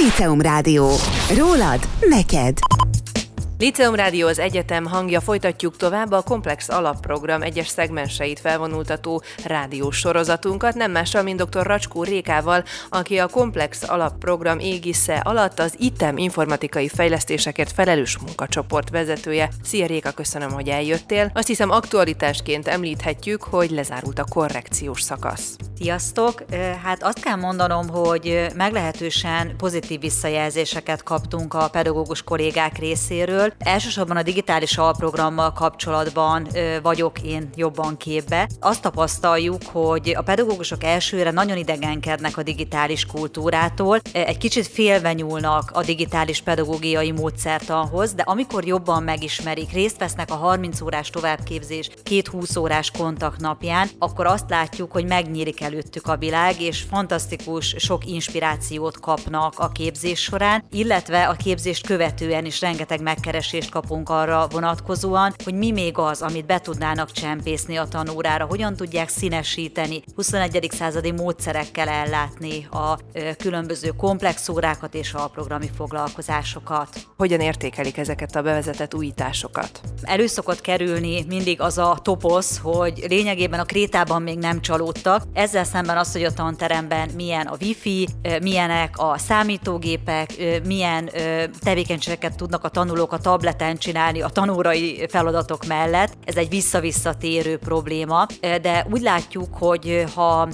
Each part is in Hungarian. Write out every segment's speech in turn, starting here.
Liceum Rádió. Rólad, neked. Liceum Rádió az egyetem hangja, folytatjuk tovább a komplex alapprogram egyes szegmenseit felvonultató rádiós sorozatunkat, nem mással, mint dr. Racskó Rékával, aki a komplex alapprogram égisze alatt az ITEM informatikai fejlesztésekért felelős munkacsoport vezetője. Szia Réka, köszönöm, hogy eljöttél. Azt hiszem aktualitásként említhetjük, hogy lezárult a korrekciós szakasz. Sziasztok! Hát azt kell mondanom, hogy meglehetősen pozitív visszajelzéseket kaptunk a pedagógus kollégák részéről. Elsősorban a digitális alprogrammal kapcsolatban vagyok én jobban képbe. Azt tapasztaljuk, hogy a pedagógusok elsőre nagyon idegenkednek a digitális kultúrától, egy kicsit félve nyúlnak a digitális pedagógiai módszertanhoz, de amikor jobban megismerik, részt vesznek a 30 órás továbbképzés, két 20 órás kontaktnapján, akkor azt látjuk, hogy megnyílik el előttük a világ, és fantasztikus sok inspirációt kapnak a képzés során, illetve a képzést követően is rengeteg megkeresést kapunk arra vonatkozóan, hogy mi még az, amit be tudnának csempészni a tanórára, hogyan tudják színesíteni, 21. századi módszerekkel ellátni a különböző komplex órákat és a programi foglalkozásokat. Hogyan értékelik ezeket a bevezetett újításokat? Elő szokott kerülni mindig az a toposz, hogy lényegében a krétában még nem csalódtak. Ezzel ezzel szemben az, hogy a tanteremben milyen a wifi, milyenek a számítógépek, milyen tevékenységeket tudnak a tanulók a tableten csinálni a tanórai feladatok mellett. Ez egy visszavisszatérő probléma, de úgy látjuk, hogy ha,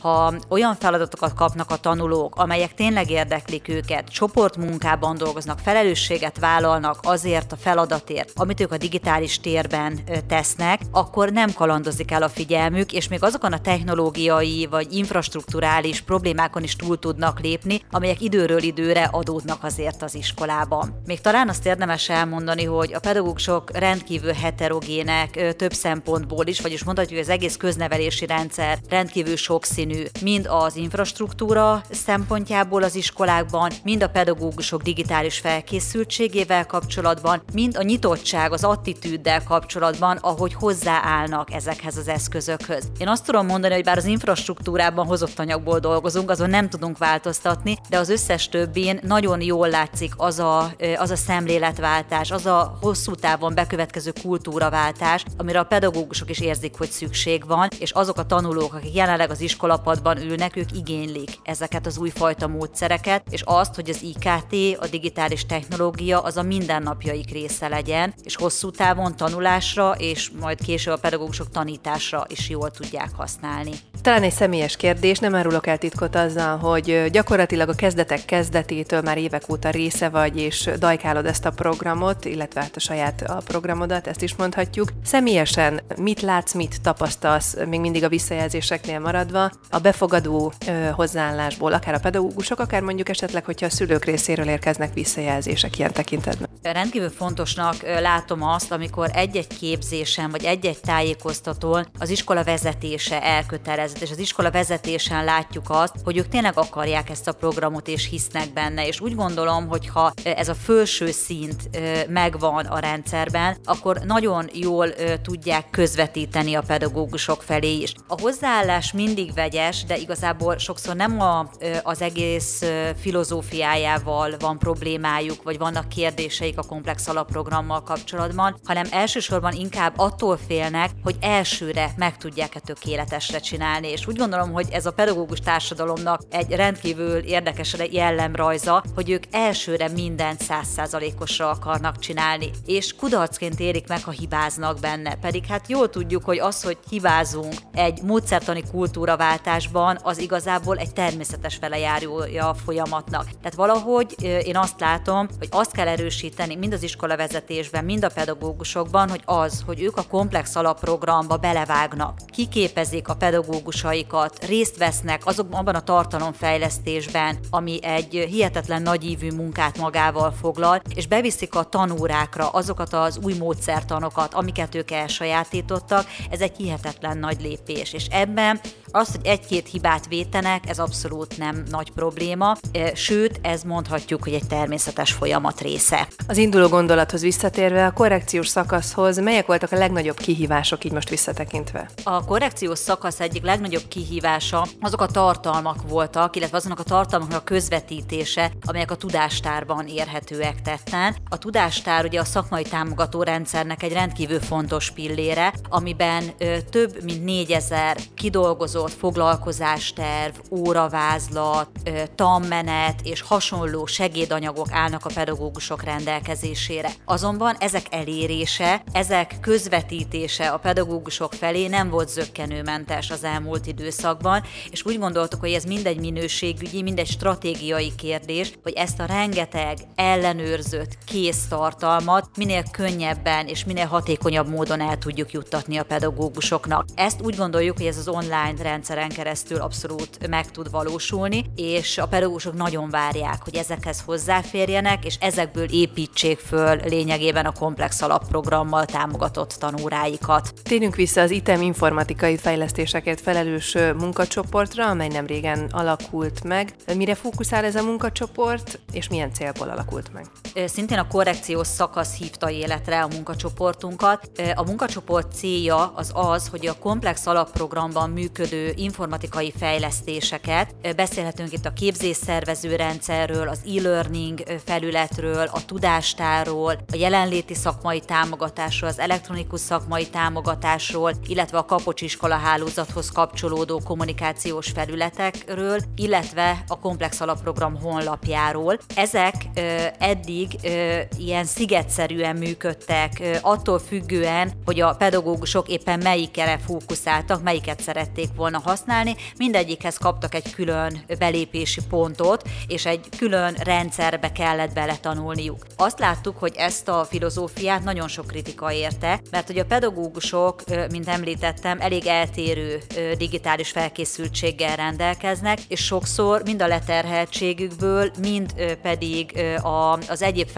ha olyan feladatokat kapnak a tanulók, amelyek tényleg érdeklik őket, csoportmunkában dolgoznak, felelősséget vállalnak azért a feladatért, amit ők a digitális térben tesznek, akkor nem kalandozik el a figyelmük, és még azokon a technológiai vagy infrastruktúrális problémákon is túl tudnak lépni, amelyek időről időre adódnak azért az iskolában. Még talán azt érdemes elmondani, hogy a pedagógusok rendkívül heterogének több szempontból is, vagyis mondhatjuk, hogy az egész köznevelési rendszer rendkívül sokszínű, mind az infrastruktúra szempontjából az iskolákban, mind a pedagógusok digitális felkészültségével kapcsolatban, mind a nyitottság, az attitűddel kapcsolatban, ahogy hozzáállnak ezekhez az eszközökhöz. Én azt tudom mondani, hogy bár az infrastruktúrában hozott anyagból dolgozunk, azon nem tudunk változtatni, de az összes többén nagyon jól látszik az a, az a szemléletváltás, az a hosszú távon bekövetkező kultúraváltás, amire a pedagógusok is érzik, hogy szükség van, és azok a tanulók, akik jelenleg az iskolapadban ülnek, ők igénylik ezeket az újfajta módszereket, és azt, hogy az IKT, a digitális technológia az a mindennapjaik része legyen, és hosszú távon tanulásra, és majd később a pedagógusok tanításra is jól tudják használni. Talán egy személyes kérdés, nem árulok el titkot azzal, hogy gyakorlatilag a kezdetek kezdetétől már évek óta része vagy, és dajkálod ezt a programot, illetve hát a saját a programodat, ezt is mondhatjuk. Személyesen mit látsz, mit tapasztalsz, még mindig a visszajelzéseknél maradva, a befogadó ö, hozzáállásból, akár a pedagógusok, akár mondjuk esetleg, hogyha a szülők részéről érkeznek visszajelzések ilyen tekintetben? Rendkívül fontosnak látom azt, amikor egy-egy képzésen vagy egy-egy tájékoztatón az iskola vezetése elkötelezett, és az iskola vezetésen látjuk azt, hogy ők tényleg akarják ezt a programot és hisznek benne, és úgy gondolom, hogy ha ez a felső szint megvan a rendszerben, akkor nagyon jól tudják közvetíteni a pedagógusok felé is. A hozzáállás mindig vegyes, de igazából sokszor nem a, az egész filozófiájával van problémájuk, vagy vannak kérdéseik a komplex alapprogrammal kapcsolatban, hanem elsősorban inkább attól félnek, hogy elsőre meg tudják-e tökéletesre csinálni. És úgy gondolom, hogy ez a pedagógus társadalomnak egy rendkívül érdekes jellemrajza, hogy ők elsőre mindent százszázalékosra akarnak csinálni, és kudarcként érik meg, ha hibáznak benne. Pedig hát jól tudjuk, hogy az, hogy hibázunk egy módszertani kultúraváltásban, az igazából egy természetes velejárója a folyamatnak. Tehát valahogy én azt látom, hogy azt kell erősíteni mind az iskolavezetésben, mind a pedagógusokban, hogy az, hogy ők a komplex alapprogramba belevágnak, kiképezik a pedagógusaikat, részt vesznek azokban abban a tartalomfejlesztésben, ami egy hihetetlen nagyívű munkát magával foglal, és beviszik a tanórákra azokat az új módszertanokat, amiket ők elsajátítottak, ez egy hihetetlen nagy lépés. És ebben Az, hogy egy-két hibát vétenek, ez abszolút nem nagy probléma, sőt, ez mondhatjuk, hogy egy természetes folyamat része. Az induló gondolathoz visszatérve, a korrekciós szakaszhoz melyek voltak a legnagyobb kihívások így most visszatekintve? A korrekciós szakasz egyik legnagyobb kihívása azok a tartalmak voltak, illetve azoknak a tartalmaknak a közvetítése, amelyek a tudástárban érhetőek tetten. A tudástár ugye a szakmai támogató rendszernek egy rendkívül fontos pillére, amiben több mint négyezer kidolgozott foglalkozásterv, óravázlat, tanmenet és hasonló segédanyagok állnak a pedagógusok rendelkezésére. Azonban ezek elérése, ezek közvetítése a pedagógusok felé nem volt zöggenőmentes az elmúlt időszakban, és úgy gondoltuk, hogy ez mindegy minőségügyi, mindegy stratégiai kérdés, hogy ezt a rengeteg ellenőrzött kész tartalmat minél könnyebben és minél hatékonyabb módon el tudjuk juttatni a pedagógusoknak. Ezt úgy gondoljuk, hogy ez az online rendszeren keresztül abszolút meg tud valósulni, és a pedagógusok nagyon várják, hogy ezekhez hozzáférjenek, és ezekből építsék föl lényegében a komplex alapprogrammal támogatott tanóráikat. Térjünk vissza az ITEM informatikai fejlesztésekért felelős munkacsoportra, amely nem régen alakult meg. Mire fókuszál ez a munkacsoport, és milyen célból alakult meg? Szintén a korrekciós szakasz hívta életre a munkacsoportunkat. A munkacsoport célja az az, hogy a komplex alapprogramban működő informatikai fejlesztéseket, beszélhetünk itt a képzésszervező rendszerről, az e-learning felületről, a tudástárról, a jelenléti szakmai támogatásról, az elektronikus szakmai támogatásról, illetve a Kapocs iskola hálózathoz kapcsolódó kommunikációs felületekről, illetve a komplex alapprogram honlapjáról. Ezek eddig ilyen szigetszerűen működtek, attól függően, hogy a pedagógusok éppen melyikre fókuszáltak, melyiket szerették volna használni, mindegyikhez kaptak egy külön belépési pontot, és egy külön rendszerbe kellett beletanulniuk. Azt láttuk, hogy ezt a filozófiát nagyon sok kritika érte, mert hogy a pedagógusok, mint említettem, elég eltérő digitális felkészültséggel rendelkeznek, és sokszor mind a leterheltségükből, mind pedig az egyéb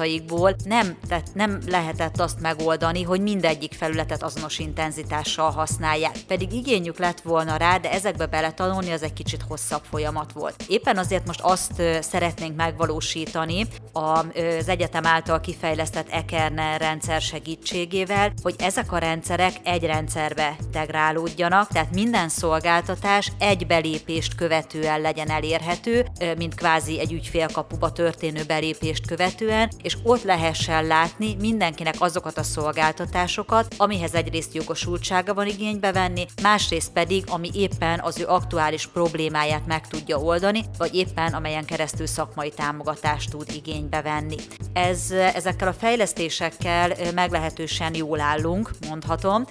feladataikból nem, tehát nem lehetett azt megoldani, hogy mindegyik felületet azonos intenzitással használják. Pedig igényük lett volna rá, de ezekbe beletanulni az egy kicsit hosszabb folyamat volt. Éppen azért most azt szeretnénk megvalósítani az egyetem által kifejlesztett Ekerner rendszer segítségével, hogy ezek a rendszerek egy rendszerbe integrálódjanak, tehát minden szolgáltatás egy belépést követően legyen elérhető, mint kvázi egy ügyfélkapuba történő belépést követően, és ott lehessen látni mindenkinek azokat a szolgáltatásokat, amihez egyrészt jogosultsága van igénybe venni, másrészt pedig, ami éppen az ő aktuális problémáját meg tudja oldani, vagy éppen amelyen keresztül szakmai támogatást tud igénybe venni. Ez, ezekkel a fejlesztésekkel meglehetősen jól állunk, mondhatom,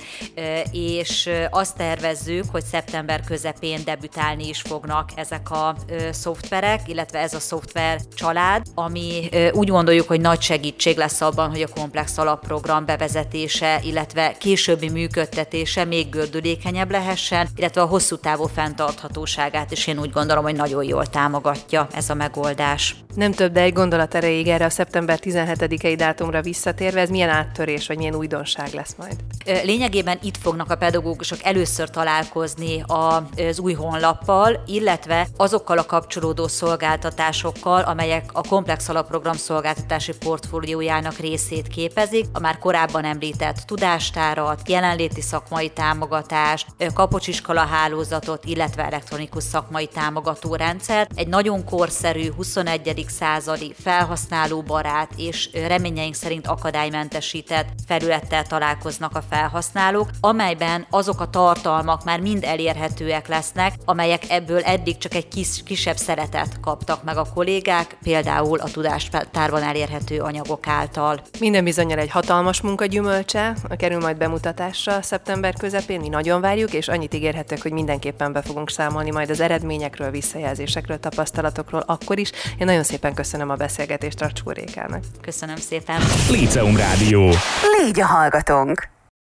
és azt tervezzük, hogy szeptember közepén debütálni is fognak ezek a szoftverek, illetve ez a szoftver család, ami úgy gondoljuk, hogy nagy segítség lesz abban, hogy a komplex alapprogram bevezetése, illetve későbbi működtetése még gördülékenyebb lehessen, illetve a hosszú távú fenntarthatóságát is én úgy gondolom, hogy nagyon jól támogatja ez a megoldás. Nem több, de egy gondolat erejéig erre a szeptember 17-i dátumra visszatérve, ez milyen áttörés, vagy milyen újdonság lesz majd? Lényegében itt fognak a pedagógusok először találkozni az új honlappal, illetve azokkal a kapcsolódó szolgáltatásokkal, amelyek a komplex alapprogram szolgáltatási portfóliójának részét képezik, a már korábban említett tudástárat, jelenléti szakmai támogatást, kapocs'iskola hálózatot, illetve elektronikus szakmai támogató rendszert. Egy nagyon korszerű 21. századi felhasználóbarát és reményeink szerint akadálymentesített felülettel találkoznak a felhasználók, amelyben azok a tartalmak már mind elérhetőek lesznek, amelyek ebből eddig csak egy kis, kisebb szeretet kaptak meg a kollégák, például a tudástárban elérhető anyagok által. Minden bizonyal egy hatalmas munka gyümölcse, kerül majd bemutatásra szeptember közepén, mi nagyon várjuk, és annyit ígérhetek, hogy mindenképpen be fogunk számolni majd az eredményekről, visszajelzésekről, tapasztalatokról akkor is. Én nagyon szépen köszönöm a beszélgetést Racskó Rékának. Köszönöm szépen. Líceum Rádió. Légy a hallgatónk!